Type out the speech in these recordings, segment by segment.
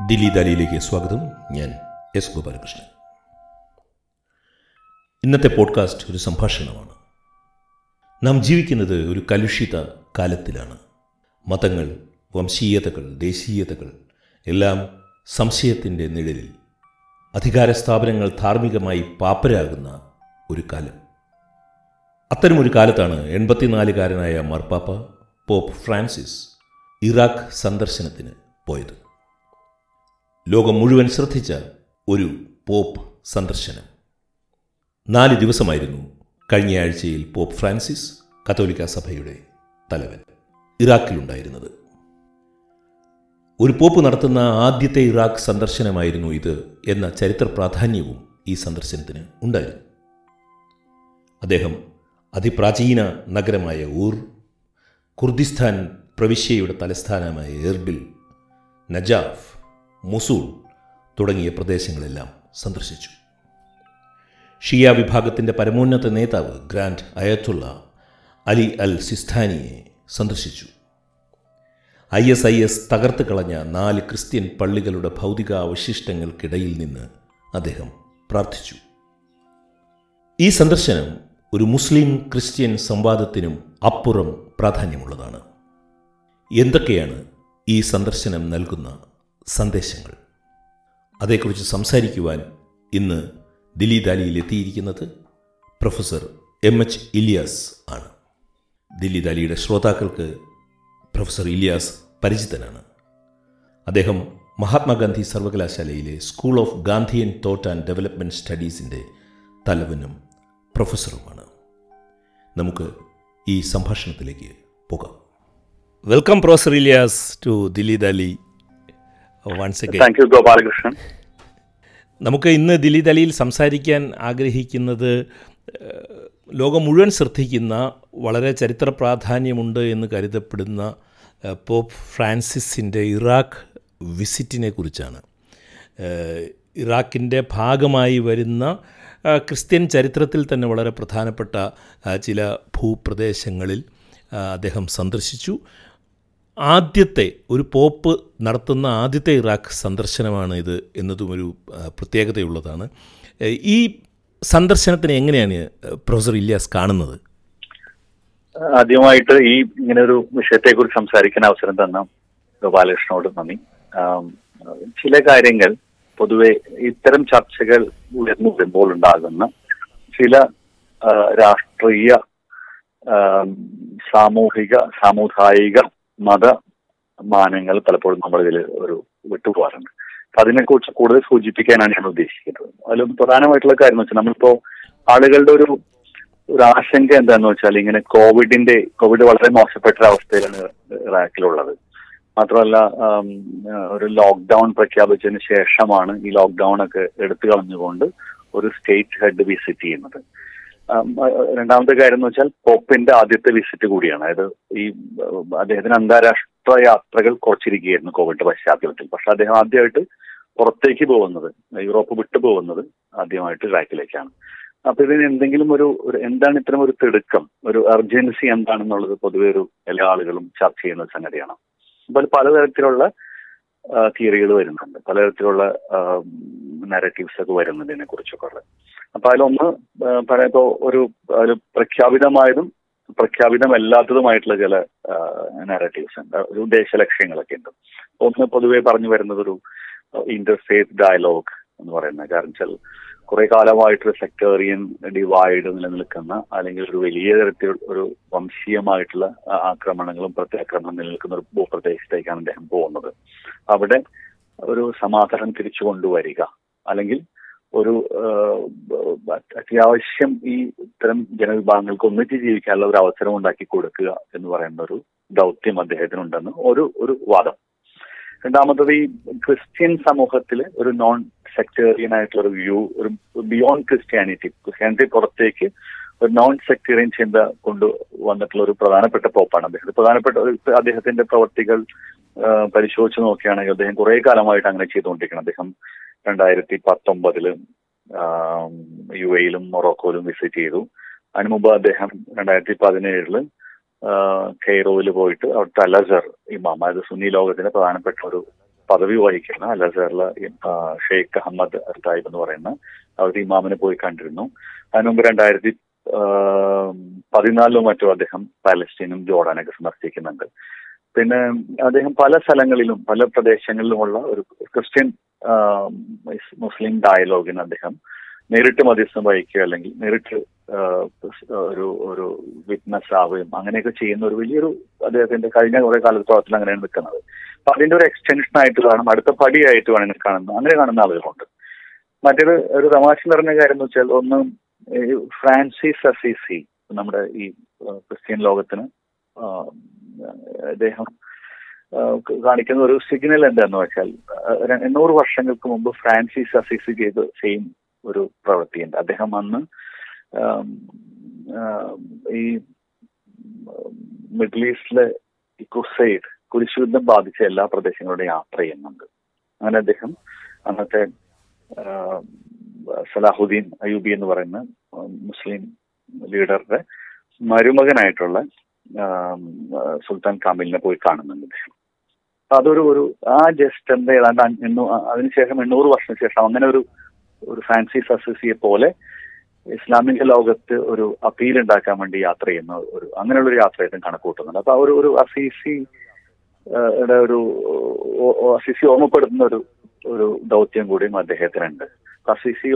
ദില്ലി ദാലിയിലേക്ക് സ്വാഗതം. ഞാൻ എസ് ഗോപാലകൃഷ്ണൻ. ഇന്നത്തെ പോഡ്കാസ്റ്റ് ഒരു സംഭാഷണമാണ്. നാം ജീവിക്കുന്നത് ഒരു കലുഷിത കാലത്തിലാണ്. മതങ്ങൾ വംശീയതകൾ ദേശീയതകൾ എല്ലാം സംശയത്തിന്റെ നിഴലിൽ. അധികാര സ്ഥാപനങ്ങൾ ധാർമ്മികമായി പാപ്പരാകുന്ന ഒരു കാലം. അത്തരമൊരു കാലത്താണ് എൺപത്തിനാലുകാരനായ മാർപ്പാപ്പ പോപ്പ് ഫ്രാൻസിസ് ഇറാഖ് സന്ദർശനത്തിന് പോയത്. ലോകം മുഴുവൻ ശ്രദ്ധിച്ച ഒരു പോപ്പ് സന്ദർശനം. നാല് ദിവസമായിരുന്നു കഴിഞ്ഞ ആഴ്ചയിൽ പോപ്പ് ഫ്രാൻസിസ് കത്തോലിക്ക സഭയുടെ തലവൻ ഇറാഖിലുണ്ടായിരുന്നത്. ഒരു പോപ്പ് നടത്തുന്ന ആദ്യത്തെ ഇറാഖ് സന്ദർശനമായിരുന്നു ഇത് എന്ന ചരിത്ര പ്രാധാന്യവും ഈ സന്ദർശനത്തിന് ഉണ്ടായിരുന്നു. അദ്ദേഹം അതിപ്രാചീന നഗരമായ ഊർ കുർദിസ്ഥാൻ പ്രവിശ്യയുടെ തലസ്ഥാനമായ എർബിൽ നജാഫ് മുസൂൾ തുടങ്ങിയ പ്രദേശങ്ങളെല്ലാം സന്ദർശിച്ചു. ഷിയ വിഭാഗത്തിന്റെ പരമോന്നത നേതാവ് ഗ്രാൻഡ് അയത്തുള്ള അലി അൽ സിസ്ഥാനിയെ സന്ദർശിച്ചു. ഐ എസ് ഐ എസ് തകർത്ത് കളഞ്ഞ നാല് ക്രിസ്ത്യൻ പള്ളികളുടെ ഭൗതിക അവശിഷ്ടങ്ങൾക്കിടയിൽ നിന്ന് അദ്ദേഹം പ്രാർത്ഥിച്ചു. ഈ സന്ദർശനം ഒരു മുസ്ലിം ക്രിസ്ത്യൻ സംവാദത്തിനും അപ്പുറം പ്രാധാന്യമുള്ളതാണ്. എന്തൊക്കെയാണ് ഈ സന്ദർശനം നൽകുന്ന സന്ദേശങ്ങൾ. അതേക്കുറിച്ച് സംസാരിക്കുവാൻ ഇന്ന് ദില്ലി ദാലിയിൽ എത്തിയിരിക്കുന്നത് പ്രൊഫസർ എം എച്ച് ഇലിയാസ് ആണ്. ദില്ലി ദാലിയുടെ ശ്രോതാക്കൾക്ക് പ്രൊഫസർ ഇലിയാസ് പരിചിതനാണ്. അദ്ദേഹം മഹാത്മാഗാന്ധി സർവകലാശാലയിലെ school of Gandhian thought and development സ്റ്റഡീസിന്റെ തലവനും പ്രൊഫസറുമാണ്. നമുക്ക് ഈ സംഭാഷണത്തിലേക്ക് പോകാം. Welcome professor Ilyas to Delhi Dali once again thank you Gopalakrishnan നമുക്ക് ഇന്ന് ദില്ലി അലിയിൽ സംസാരിക്കാൻ ആഗ്രഹിക്കുന്നത് ലോകം മുഴുവൻ ശ്രദ്ധിക്കുന്ന വളരെ ചരിത്ര പ്രാധാന്യമുണ്ട് എന്ന് കരുതപ്പെടുന്ന പോപ്പ് ഫ്രാൻസിസിന്റെ ഇറാഖ് വിസിറ്റിനെ കുറിച്ചാണ്. ഇറാഖിന്റെ ഭാഗമായി വരുന്ന ക്രിസ്ത്യൻ ചരിത്രത്തിൽ തന്നെ വളരെ പ്രധാനപ്പെട്ട ചില ഭൂപ്രദേശങ്ങളിൽ അദ്ദേഹം സന്ദർശിച്ചു. ആദ്യത്തെ ഒരു പോപ്പ് നടത്തുന്ന ആദ്യത്തെ ഇറാഖ് സന്ദർശനമാണ് ഇത് എന്നതും ഒരു പ്രത്യേകതയുള്ളതാണ്. ഈ സന്ദർശനത്തിന് എങ്ങനെയാണ് പ്രൊഫസർ ഇല്യാസ് കാണുന്നത്? ആദ്യമായിട്ട് ഈ ഇങ്ങനെ ഒരു വിഷയത്തെക്കുറിച്ച് സംസാരിക്കാൻ അവസരം തന്ന ഗോപാലകൃഷ്ണനോട് നന്ദി. ചില കാര്യങ്ങൾ പൊതുവെ ഇത്തരം ചർച്ചകൾ ഉയർന്നു വരുമ്പോൾ ഉണ്ടാകുന്ന ചില രാഷ്ട്രീയ സാമൂഹിക സാമുദായിക മത മാനങ്ങൾ പലപ്പോഴും നമ്മൾ ഇതിൽ ഒരു വിട്ടുപോകാറുണ്ട്. അതിനെക്കുറിച്ച് കൂടുതൽ സൂചിപ്പിക്കാനാണ് ഞാൻ ഉദ്ദേശിക്കുന്നത്. അതിൽ പ്രധാനമായിട്ടുള്ള കാര്യം എന്ന് വെച്ചാൽ നമ്മളിപ്പോ ആളുകളുടെ ഒരു ഒരു ആശങ്ക എന്താന്ന് വെച്ചാൽ ഇങ്ങനെ കോവിഡിന്റെ കോവിഡ് വളരെ മോശപ്പെട്ട അവസ്ഥയിലാണ് ഇറാഖിലുള്ളത്. മാത്രമല്ല ഒരു ലോക്ക്ഡൌൺ പ്രഖ്യാപിച്ചതിന് ശേഷമാണ് ഈ ലോക്ക്ഡൌൺ ഒക്കെ എടുത്തു കളഞ്ഞുകൊണ്ട് ഒരു സ്റ്റേറ്റ് ഹെഡ് വിസിറ്റ് ചെയ്യുന്നത്. രണ്ടാമത്തെ കാര്യം എന്ന് വെച്ചാൽ പോപ്പിന്റെ ആദ്യത്തെ വിസിറ്റ് കൂടിയാണ്. അതായത് ഈ അദ്ദേഹത്തിന് അന്താരാഷ്ട്ര യാത്രകൾ കുറച്ചിരിക്കുകയായിരുന്നു കോവിഡ് പശ്ചാത്തലത്തിൽ. പക്ഷെ അദ്ദേഹം ആദ്യമായിട്ട് പുറത്തേക്ക് പോകുന്നത് യൂറോപ്പ് വിട്ടു പോകുന്നത് ആദ്യമായിട്ട് ഇറാഖിലേക്കാണ്. അപ്പൊ ഇതിന് എന്തെങ്കിലും ഒരു എന്താണ് ഇത്തരം ഒരു തിടുക്കം ഒരു അർജൻസി എന്താണെന്നുള്ളത് പൊതുവെ ഒരു എല്ലാ ആളുകളും ചർച്ച ചെയ്യുന്ന സംഗതിയാണ്. അപ്പോൾ പലതരത്തിലുള്ള തിയറികൾ വരുന്നുണ്ട്. പലതരത്തിലുള്ള നാരറ്റീവ്സ് ഒക്കെ വരുന്നുണ്ട് ഇതിനെ കുറിച്ചൊക്കെ ഉള്ളത്. അപ്പൊ അതിലൊന്ന് ആ, പറയുമ്പോ ഒരു ഒരു പ്രഖ്യാപിതമായതും പ്രഖ്യാപിതമല്ലാത്തതുമായിട്ടുള്ള ചില നാരറ്റീവ്സ് ഉണ്ട്. ഒരു ഉദ്ദേശ ലക്ഷ്യങ്ങളൊക്കെ ഉണ്ട്. ഒന്ന് പൊതുവെ പറഞ്ഞു വരുന്നത് ഒരു ഇന്റർഫേസ് ഡയലോഗ് എന്ന് പറയുന്നത് കാരണം വെച്ചാൽ കുറെ കാലമായിട്ടൊരു സെക്ടേറിയൻ ഡിവൈഡ് നിലനിൽക്കുന്ന അല്ലെങ്കിൽ ഒരു വലിയ തരത്തിൽ ഒരു വംശീയമായിട്ടുള്ള ആക്രമണങ്ങളും പ്രത്യാക്രമണം നിലനിൽക്കുന്ന ഒരു ഭൂപ്രദേശത്തേക്കാണ് അദ്ദേഹം പോകുന്നത്. അവിടെ ഒരു സമാധാനം തിരിച്ചു കൊണ്ടുവരിക അല്ലെങ്കിൽ ഒരു അത്യാവശ്യം ഈ ഇത്തരം ജനവിഭാഗങ്ങൾക്ക് ഒന്നിച്ച് ജീവിക്കാനുള്ള ഒരു അവസരം ഉണ്ടാക്കി കൊടുക്കുക എന്ന് പറയുന്ന ഒരു ദൗത്യം അദ്ദേഹത്തിനുണ്ടെന്ന് ഒരു ഒരു വാദം. രണ്ടാമത്തത് ഈ ക്രിസ്ത്യൻ സമൂഹത്തിൽ ഒരു നോൺ സെക്ടേറിയൻ ആയിട്ടുള്ള ഒരു വ്യൂ ഒരു ബിയോണ്ട് ക്രിസ്ത്യാനിറ്റി ക്രിസ്ത്യാനിറ്റി പുറത്തേക്ക് ഒരു നോൺ സെക്ടേറിയൻ ചിന്ത കൊണ്ട് വന്നിട്ടുള്ള ഒരു പ്രധാനപ്പെട്ട പോപ്പാണ് അദ്ദേഹം. പ്രധാനപ്പെട്ട അദ്ദേഹത്തിന്റെ പ്രവർത്തികൾ പരിശോധിച്ച് നോക്കുകയാണെങ്കിൽ അദ്ദേഹം കുറെ കാലമായിട്ട് അങ്ങനെ ചെയ്തുകൊണ്ടിരിക്കണം അദ്ദേഹം രണ്ടായിരത്തി പത്തൊമ്പതിൽ യു എയിലും മൊറോക്കോയിലും വിസിറ്റ് ചെയ്തു. അതിനു മുമ്പ് അദ്ദേഹം രണ്ടായിരത്തി പതിനേഴിൽ കെയ്റോയിൽ പോയിട്ട് അവിടുത്തെ അലസർ ഇമാം അതായത് സുന്നി ലോകത്തിന്റെ പ്രധാനപ്പെട്ട ഒരു പദവി വഹിക്കുന്ന അലസറിലെ ഷെയ്ഖ് അഹമ്മദ് അർതായിബ് എന്ന് പറയുന്ന അവർ ഇമാമിനെ പോയി കണ്ടിരുന്നു. അതിനു മുമ്പ് രണ്ടായിരത്തി പതിനാലിലോ മറ്റോ അദ്ദേഹം പാലസ്തീനും ജോർഡാനൊക്കെ സന്ദർശിക്കുന്നുണ്ട്. പിന്നെ അദ്ദേഹം പല സ്ഥലങ്ങളിലും പല പ്രദേശങ്ങളിലുമുള്ള ഒരു ക്രിസ്ത്യൻ മുസ്ലിം ഡയലോഗിന് അദ്ദേഹം നേരിട്ട് മധ്യസ്ഥം വഹിക്കുക അല്ലെങ്കിൽ നേരിട്ട് ഒരു ഒരു വിറ്റ്നസ് ആവുകയും അങ്ങനെയൊക്കെ ചെയ്യുന്ന ഒരു വലിയൊരു അദ്ദേഹത്തിന്റെ കഴിഞ്ഞ കുറെ കാലത്തോളത്തിൽ അങ്ങനെയാണ് നിൽക്കുന്നത്. അപ്പൊ അതിന്റെ ഒരു എക്സ്റ്റൻഷൻ ആയിട്ട് കാണും. അടുത്ത പടിയായിട്ട് വേണമെങ്കിൽ കാണുന്നത് അങ്ങനെ കാണുന്ന ആളുകളുണ്ട്. മറ്റൊരു ഒരു തമാശ നിറഞ്ഞ കാര്യം എന്ന് വെച്ചാൽ ഒന്ന് ഫ്രാൻസിസ് അസീസി നമ്മുടെ ഈ ക്രിസ്ത്യൻ ലോകത്തിന് അദ്ദേഹം കാണിക്കുന്ന ഒരു സിഗ്നൽ എന്താന്ന് വെച്ചാൽ എണ്ണൂറ് വർഷങ്ങൾക്ക് മുമ്പ് ഫ്രാൻസിസ് അസീസി ചെയ്ത സെയിം ഒരു പ്രവൃത്തിയുണ്ട്. അദ്ദേഹം അന്ന് ഈ മിഡിൽ ഈസ്റ്റിലെ കുസൈഡ് കുരിശുദ്ധം ബാധിച്ച എല്ലാ പ്രദേശങ്ങളുടെ യാത്ര ചെയ്യുന്നുണ്ട് അങ്ങനെ അദ്ദേഹം അന്നത്തെ സലാഹുദ്ദീൻ അയൂബി എന്ന് പറയുന്ന മുസ്ലിം ലീഡറുടെ മരുമകനായിട്ടുള്ള സുൽത്താൻ കാമിലിനെ പോയി കാണുന്നുണ്ട് അദ്ദേഹം. അതൊരു ഒരു ആ ജസ്റ്റ് എന്താ ഏതാണ്ട് അതിനുശേഷം എണ്ണൂറ് വർഷത്തിന് ശേഷം അങ്ങനെ ഒരു ഒരു ഫാൻസി സസസിയെ പോലെ ഇസ്ലാമിക ലോകത്ത് ഒരു അപ്പീൽ ഉണ്ടാക്കാൻ വേണ്ടി യാത്ര ചെയ്യുന്ന ഒരു അങ്ങനെയുള്ള ഒരു യാത്രയായിട്ടും കണക്കൂട്ടുന്നുണ്ട്. അപ്പൊ ഒരു ഒരു അസീസി ഒരു അസീസി ഓർമ്മപ്പെടുത്തുന്ന ഒരു ഒരു ദൗത്യം കൂടിയും അദ്ദേഹത്തിനുണ്ട്. അസീസി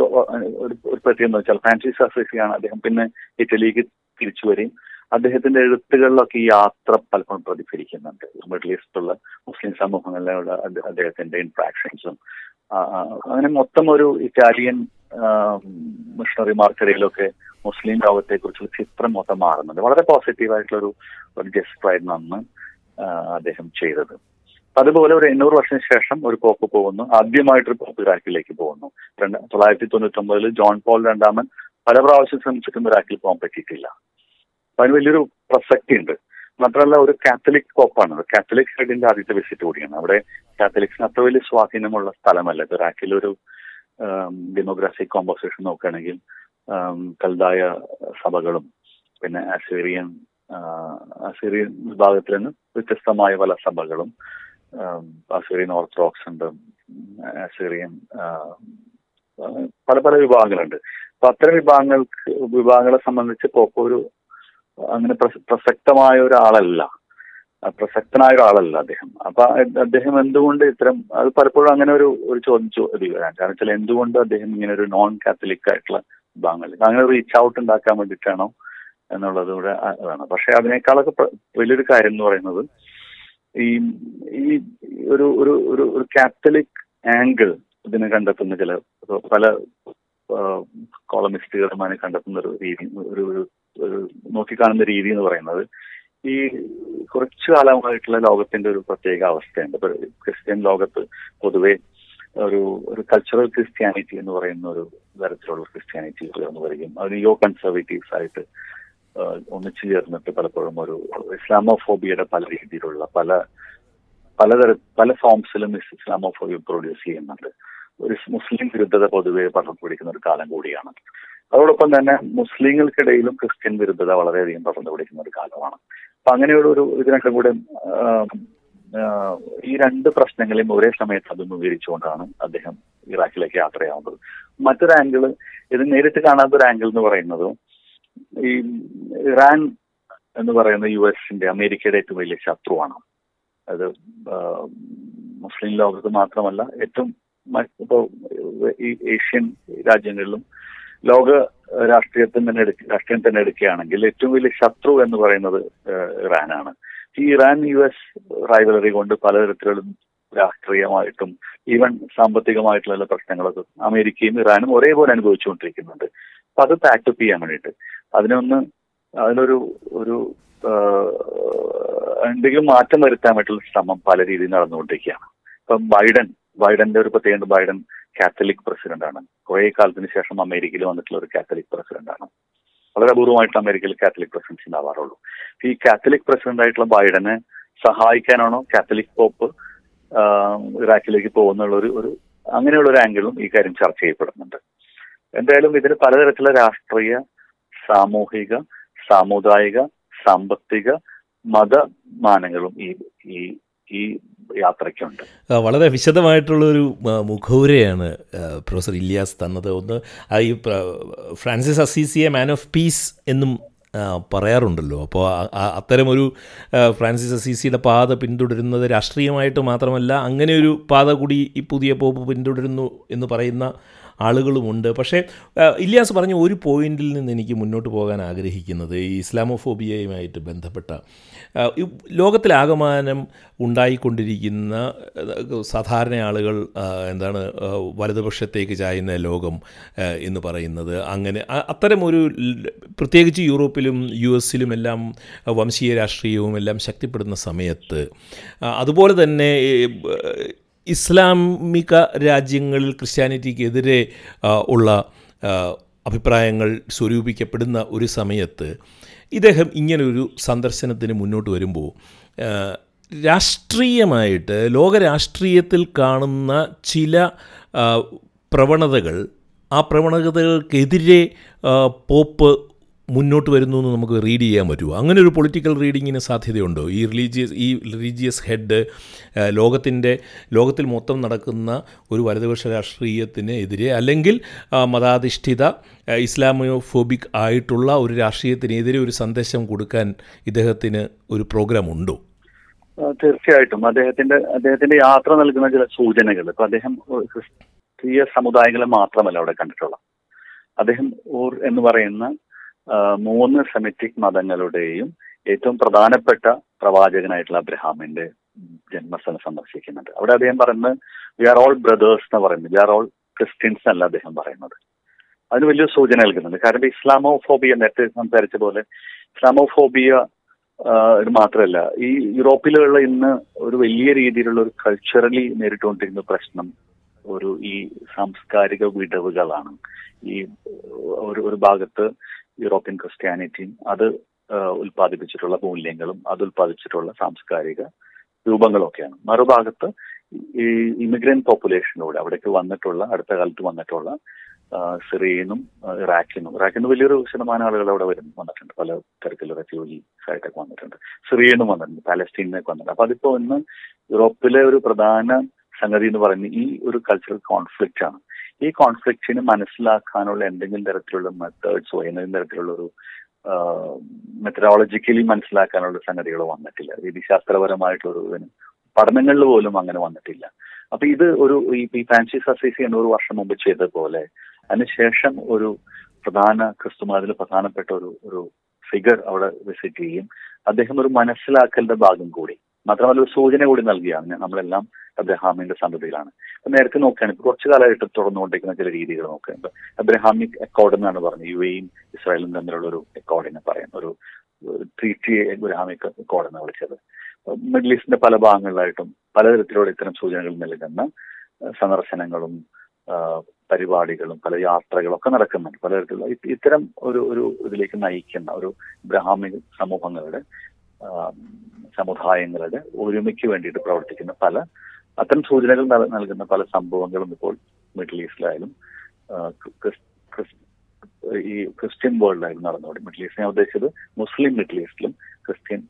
ഒരു പ്രത്യേകം വെച്ചാൽ ഫ്രാൻസിസ് അസീസിയാണ് അദ്ദേഹം. പിന്നെ ഇറ്റലിക്ക് തിരിച്ചു വരികയും അദ്ദേഹത്തിന്റെ എഴുത്തുകളിലൊക്കെ ഈ യാത്ര പലപ്പോഴും പ്രതിഫലിക്കുന്നുണ്ട്. മിഡിൽ ഈസ്റ്റിലുള്ള മുസ്ലിം സമൂഹങ്ങളിലുള്ള അദ്ദേഹത്തിന്റെ ഇൻട്രാക്ഷൻസും അങ്ങനെ മൊത്തം ഒരു ഇറ്റാലിയൻ മിഷണറിമാർക്കിടയിലൊക്കെ മുസ്ലിം ലോകത്തെ കുറിച്ചുള്ള ചിത്രം മൊത്തം മാറുന്നുണ്ട്. വളരെ പോസിറ്റീവായിട്ടുള്ള ഒരു ജസ്റ്റായിരുന്നു അന്ന് അദ്ദേഹം ചെയ്തത്. അതുപോലെ ഒരു എണ്ണൂറ് വർഷത്തിന് ശേഷം ഒരു പോപ്പ് പോകുന്നു. ആദ്യമായിട്ടൊരു പോപ്പ് ഇറാഖിലേക്ക് പോകുന്നു. തൊള്ളായിരത്തി തൊണ്ണൂറ്റി ഒമ്പതിൽ ജോൺ പോൾ രണ്ടാമൻ പല പ്രാവശ്യം ശ്രമിച്ചിട്ടും ഇറാഖിൽ പോകാൻ പറ്റിയിട്ടില്ല. അപ്പൊ അതിന് വലിയൊരു പ്രസക്തി ഉണ്ട് മാത്രമല്ല ഒരു കാത്തലിക് കോപ്പാണ്. കാത്തലിക് ഹെഡിന്റെ ആദ്യത്തെ വിസിറ്റ് കൂടിയാണ്. അവിടെ കാത്തലിക്സിന് അത്ര വലിയ സ്വാധീനമുള്ള സ്ഥലമല്ല. ഇറാഖിൽ ഒരു ഡെമോഗ്രാഫിക് കോമ്പോസിഷൻ നോക്കുകയാണെങ്കിൽ കൽതായ സഭകളും പിന്നെ അസീറിയൻ അസീറിയൻ വിഭാഗത്തിൽ നിന്ന് വ്യത്യസ്തമായ പല സഭകളും അസീറിയൻ ഓർത്തഡോക്സ് ഉണ്ട് അസീറിയൻ പല പല വിഭാഗങ്ങളുണ്ട്. അപ്പൊ അത്തരം വിഭാഗങ്ങൾക്ക് വിഭാഗങ്ങളെ സംബന്ധിച്ച് പോപ്പോ ഒരു അങ്ങനെ പ്രസക്തമായ ഒരാളല്ല. പ്രസക്തനായ ഒരാളല്ല അദ്ദേഹം. അപ്പൊ അദ്ദേഹം എന്തുകൊണ്ട് ഇത്തരം അത് പലപ്പോഴും അങ്ങനെ ഒരു ഒരു ചോദ്യം ചോദ്യം വരാൻ കാരണം വെച്ചാൽ എന്തുകൊണ്ട് അദ്ദേഹം ഇങ്ങനെ ഒരു നോൺ കാത്തലിക് ആയിട്ടുള്ള വിഭാഗങ്ങളിൽ അങ്ങനെ റീച്ച് ഔട്ട് ഉണ്ടാക്കാൻ വേണ്ടിയിട്ടാണോ എന്നുള്ളത് ഇവിടെ അതാണ്. പക്ഷെ അതിനേക്കാളൊക്കെ വലിയൊരു കാര്യം എന്ന് പറയുന്നത് ഈ ഈ ഒരു ഒരു ഒരു ഒരു കാത്തലിക് ആംഗിൾ ഇതിനെ കണ്ടെത്തുന്ന ചില പല കോളമിസ്റ്റുകളുമായി കണ്ടെത്തുന്ന ഒരു രീതി ഒരു ഒരു നോക്കിക്കാണുന്ന രീതി എന്ന് പറയുന്നത്. ഈ കുറച്ചു കാലമായിട്ടുള്ള ലോകത്തിന്റെ ഒരു പ്രത്യേക അവസ്ഥയുണ്ട്. ക്രിസ്ത്യൻ ലോകത്ത് പൊതുവെ ഒരു ഒരു കൾച്ചറൽ ക്രിസ്ത്യാനിറ്റി എന്ന് പറയുന്ന ഒരു തരത്തിലുള്ള ക്രിസ്ത്യാനിറ്റി എന്ന് പറയും അത് യോ കൺസർവേറ്റീവ്സ് ആയിട്ട് ഒന്നിച്ചു ചേർന്നിട്ട് പലപ്പോഴും ഒരു ഇസ്ലാമോഫോബിയയുടെ പല രീതിയിലുള്ള പല പലതര പല ഫോംസിലും ഇസ്ലാമോഫോബിയ പ്രൊഡ്യൂസ് ചെയ്യുന്നുണ്ട്. ഒരു മുസ്ലിം വിരുദ്ധത പൊതുവെ പടർന്നു പിടിക്കുന്ന ഒരു കാലം കൂടിയാണ്. അതോടൊപ്പം തന്നെ മുസ്ലിങ്ങൾക്കിടയിലും ക്രിസ്ത്യൻ വിരുദ്ധത വളരെയധികം പടർന്നു പിടിക്കുന്ന ഒരു കാലമാണ്. അപ്പൊ അങ്ങനെയുള്ള ഒരു ഇത് രണ്ടും കൂടെ ഈ രണ്ട് പ്രശ്നങ്ങളെയും ഒരേ സമയത്ത് അഭിമുഖീകരിച്ചുകൊണ്ടാണ് അദ്ദേഹം ഇറാഖിലേക്ക് യാത്രയാവുന്നത്. മറ്റൊരു ആംഗിൾ ഇത് നേരിട്ട് കാണാത്ത ഒരു ആംഗിൾ എന്ന് പറയുന്നത് ഈ ഇറാൻ എന്ന് പറയുന്ന യു എസിന്റെ അമേരിക്കയുടെ ഏറ്റവും വലിയ ശത്രുവാണ്. അത് മുസ്ലിം ലോകത്ത് മാത്രമല്ല ഏറ്റവും ഇപ്പോൾ ഈ ഏഷ്യൻ രാജ്യങ്ങളിലും ലോക രാഷ്ട്രീയത്തിന് തന്നെ രാഷ്ട്രീയം തന്നെ എടുക്കുകയാണെങ്കിൽ ഏറ്റവും വലിയ ശത്രു എന്ന് പറയുന്നത് ഇറാനാണ്. ഈ ഇറാൻ യു എസ് റൈവലറി കൊണ്ട് പലതരത്തിലും രാഷ്ട്രീയമായിട്ടും ഈവൻ സാമ്പത്തികമായിട്ടുള്ള പ്രശ്നങ്ങളൊക്കെ അമേരിക്കയും ഇറാനും ഒരേപോലെ അനുഭവിച്ചുകൊണ്ടിരിക്കുന്നുണ്ട്. അപ്പൊ അത് പാക്ടപ്പ് ചെയ്യാൻ വേണ്ടിയിട്ട് അതിനൊന്ന് അതിനൊരു ഒരു എന്തെങ്കിലും മാറ്റം വരുത്താൻ വേണ്ടിയിട്ടുള്ള ശ്രമം പല രീതിയിൽ നടന്നുകൊണ്ടിരിക്കുകയാണ്. ഇപ്പം ബൈഡൻ ബൈഡന്റെ ഒരു പ്രത്യേകത ബൈഡൻ കാത്തലിക് പ്രസിഡന്റാണ് കുറെ കാലത്തിന് ശേഷം അമേരിക്കയിൽ വന്നിട്ടുള്ള ഒരു കാത്തലിക് പ്രസിഡന്റാണ് വളരെ അപൂർവമായിട്ട് അമേരിക്കയിൽ കാത്തലിക് പ്രസിഡൻസ് ഉണ്ടാവാറുള്ളൂ. ഈ കാത്തലിക് പ്രസിഡന്റ് ആയിട്ടുള്ള ബൈഡനെ സഹായിക്കാനാണോ കാത്തലിക് പോപ്പ് ഇറാഖിലേക്ക് പോകുന്നുള്ള ഒരു ഒരു അങ്ങനെയുള്ള ഒരു ആംഗിളും ഈ കാര്യം ചർച്ച ചെയ്യപ്പെടുന്നുണ്ട്. എന്തായാലും ഇതിന് പലതരത്തിലുള്ള രാഷ്ട്രീയ സാമൂഹിക സാമുദായിക സാമ്പത്തിക മതമാനങ്ങളും ഈ ഈ ഈ യാത്രയ്ക്കുണ്ട്. വളരെ വിശദമായിട്ടുള്ള ഒരു മുഖവുരയാണ് പ്രൊഫസർ ഇല്യാസ് തന്നത്. ഒന്ന് ഈ ഫ്രാൻസിസ് അസീസിയെ മാൻ ഓഫ് പീസ് എന്നും പറയാറുണ്ടല്ലോ. അപ്പോൾ അത്തരമൊരു ഫ്രാൻസിസ് അസീസിയുടെ പാത പിന്തുടരുന്നത് രാഷ്ട്രീയമായിട്ട് മാത്രമല്ല അങ്ങനെ ഒരു പാത കൂടി ഈ പുതിയ പോപ്പ് പിന്തുടരുന്നു എന്ന് പറയുന്ന ആളുകളുമുണ്ട്. പക്ഷേ ഇല്ലാസ് പറഞ്ഞ ഒരു പോയിന്റിൽ നിന്ന് എനിക്ക് മുന്നോട്ട് പോകാൻ ആഗ്രഹിക്കുന്നത് ഈ ഇസ്ലാമോഫോബിയയുമായിട്ട് ബന്ധപ്പെട്ട ലോകത്തിലാകമാനം ഉണ്ടായിക്കൊണ്ടിരിക്കുന്ന സാധാരണ ആളുകൾ എന്താണ് വലതുപക്ഷത്തേക്ക് ചായുന്ന ലോകം എന്ന് പറയുന്നത്. അങ്ങനെ അത്തരം ഒരു ൽ- പ്രത്യേകിച്ച് യൂറോപ്പിലും യു എസിലും എല്ലാം വംശീയ രാഷ്ട്രീയവും എല്ലാം ശക്തിപ്പെടുന്ന സമയത്ത് അതുപോലെ തന്നെ ഇസ്ലാമിക രാജ്യങ്ങളിൽ ക്രിസ്ത്യാനിറ്റിക്കെതിരെ ഉള്ള അഭിപ്രായങ്ങൾ സ്വരൂപിക്കപ്പെടുന്ന ഒരു സമയത്ത് ഇദ്ദേഹം ഇങ്ങനൊരു സന്ദർശനത്തിന് മുന്നോട്ട് വരുമ്പോൾ രാഷ്ട്രീയമായിട്ട് ലോകരാഷ്ട്രീയത്തിൽ കാണുന്ന ചില പ്രവണതകൾ ആ പ്രവണതകൾക്കെതിരെ പോപ്പ് മുന്നോട്ട് വരുന്നു എന്ന് നമുക്ക് റീഡ് ചെയ്യാൻ പറ്റുമോ അങ്ങനെ ഒരു പൊളിറ്റിക്കൽ റീഡിങ്ങിന് സാധ്യതയുണ്ടോ? ഈ റിലീജിയസ് ഈ റിലീജിയസ് ഹെഡ് ലോകത്തിന്റെ ലോകത്തിൽ മൊത്തം നടക്കുന്ന ഒരു വലതുപക്ഷ രാഷ്ട്രീയത്തിന് എതിരെ അല്ലെങ്കിൽ മതാധിഷ്ഠിത ഇസ്ലാമിയോഫോബിക് ആയിട്ടുള്ള ഒരു രാഷ്ട്രീയത്തിനെതിരെ ഒരു സന്ദേശം കൊടുക്കാൻ ഇദ്ദേഹത്തിന് ഒരു പ്രോഗ്രാം ഉണ്ടോ? തീർച്ചയായിട്ടും. അദ്ദേഹത്തിന്റെ അദ്ദേഹത്തിന്റെ യാത്ര നൽകുന്ന ചില സൂചനകൾ. ഇപ്പൊ അദ്ദേഹം ക്രിസ്തീയ സമുദായങ്ങളെ മാത്രമല്ല അവിടെ കണ്ടിട്ടുള്ളത്. അദ്ദേഹം ഓർ എന്ന് പറയുന്ന മൂന്ന് സെമിറ്റിക് മതങ്ങളുടെയും ഏറ്റവും പ്രധാനപ്പെട്ട പ്രവാചകനായിട്ടുള്ള അബ്രഹാമിന്റെ ജന്മസ്ഥലം സന്ദർശിക്കുന്നുണ്ട്. അവിടെ അദ്ദേഹം പറയുന്നത് വി ആർ ഓൾ ബ്രദേഴ്സ് എന്ന് പറയുന്നത് വി ആർ ഓൾ ക്രിസ്ത്യൻസ് അല്ല അദ്ദേഹം പറയുന്നത്. അതിന് വലിയ സൂചന നൽകുന്നുണ്ട്. കാരണം ഇസ്ലാമോഫോബിയ നേരത്തെ സംസാരിച്ച പോലെ ഇസ്ലാമോഫോബിയ ഫോബിയ മാത്രമല്ല ഈ യൂറോപ്പിലുള്ള ഇന്ന് ഒരു വലിയ രീതിയിലുള്ള ഒരു കൾച്ചറലി നേരിട്ടുകൊണ്ടിരുന്ന പ്രശ്നം ഒരു ഈ സാംസ്കാരിക വിടവുകളാണ്. ഈ ഒരു ഒരു ഭാഗത്ത് യൂറോപ്യൻ ക്രിസ്ത്യാനിറ്റിയും അത് ഉൽപ്പാദിപ്പിച്ചിട്ടുള്ള മൂല്യങ്ങളും അത് ഉൽപ്പാദിച്ചിട്ടുള്ള സാംസ്കാരിക രൂപങ്ങളൊക്കെയാണ്. മറുഭാഗത്ത് ഈ ഇമിഗ്രന്റ് പോപ്പുലേഷനിലൂടെ അവിടേക്ക് വന്നിട്ടുള്ള അടുത്ത കാലത്ത് വന്നിട്ടുള്ള സിറിയനും ഇറാഖിനും നിന്ന് വലിയൊരു ശതമാനം ആളുകൾ അവിടെ വരും വന്നിട്ടുണ്ട്. പല തരത്തിലുള്ള റെഫ്യൂജീസ് ആയിട്ടൊക്കെ വന്നിട്ടുണ്ട്. സിറിയനും വന്നിട്ടുണ്ട് പാലസ്തീനിലേക്ക് വന്നിട്ടുണ്ട്. അപ്പൊ അതിപ്പോ ഇന്ന് യൂറോപ്പിലെ ഒരു പ്രധാന സംഗതി എന്ന് പറയുന്നത് ഈ ഒരു കൾച്ചറൽ കോൺഫ്ലിക്റ്റ് ആണ്. ഈ കോൺഫ്ലിക്റ്റിന് മനസ്സിലാക്കാനുള്ള എന്തെങ്കിലും തരത്തിലുള്ള മെത്തേഡ്സോ എന്തെങ്കിലും തരത്തിലുള്ള ഒരു മെത്തഡോളജിക്കലി മനസ്സിലാക്കാനുള്ള സംഗതികളോ വന്നിട്ടില്ല. രീതിശാസ്ത്രപരമായിട്ടുള്ള ഒരു ഇതിന് പഠനങ്ങളിൽ പോലും അങ്ങനെ വന്നിട്ടില്ല. അപ്പൊ ഇത് ഒരു ഈ ഫാൻസി അസീസി എണ്ണൂറ് വർഷം മുമ്പ് ചെയ്ത പോലെ അതിനുശേഷം ഒരു പ്രധാന ക്രിസ്തുമതത്തിൽ പ്രധാനപ്പെട്ട ഒരു ഒരു ഫിഗർ അവിടെ വിസിറ്റ് ചെയ്യും അദ്ദേഹം ഒരു മനസ്സിലാക്കലിന്റെ ഭാഗം കൂടി മാത്രമല്ല ഒരു സൂചന കൂടി നൽകിയാണ്. നമ്മളെല്ലാം അബ്രഹാമിന്റെ സന്തതിയിലാണ്. അപ്പൊ നേരത്തെ നോക്കുകയാണ് ഇപ്പൊ കുറച്ചു കാലമായിട്ട് തുറന്നുകൊണ്ടിരിക്കുന്ന ചില രീതികൾ നോക്കുന്നത് അബ്രഹാമിക് അക്കോർഡ് എന്നാണ് പറഞ്ഞത്. യു എയും ഇസ്രായേലും തമ്മിലുള്ള ഒരു അക്കോർഡിനെ പറയുന്നത് ഒരു ട്രീറ്റി അബ്രഹാമിക് അക്കോർഡ് എന്ന് വിളിച്ചത്. മിഡിൽ ഈസ്റ്റിന്റെ പല ഭാഗങ്ങളിലായിട്ടും പലതരത്തിലുള്ള ഇത്തരം സൂചനകൾ നൽകുന്ന സന്ദർശനങ്ങളും പരിപാടികളും പല യാത്രകളും ഒക്കെ നടക്കുന്നുണ്ട്. പലതരത്തിലുള്ള ഇത്തരം ഒരു ഒരു ഇതിലേക്ക് നയിക്കുന്ന ഒരു ബ്രാഹ്മിക സമൂഹങ്ങളുടെ സമുദായങ്ങളുടെ ഒരുമയ്ക്ക് വേണ്ടിയിട്ട് പ്രവർത്തിക്കുന്ന പല അത്തരം സൂചനകൾ നൽ- നൽകുന്ന പല സംഭവങ്ങളും ഇപ്പോൾ മിഡിൽ ഈസ്റ്റിലായാലും ഈ ക്രിസ്ത്യൻ വേൾഡിലായാലും നടന്നുകൊണ്ട് മിഡിൽ ഈസ്റ്റ് ഞാൻ ഉദ്ദേശിച്ചത് മുസ്ലിം മിഡിൽ ഈസ്റ്റിലും ക്രിസ്ത്യൻ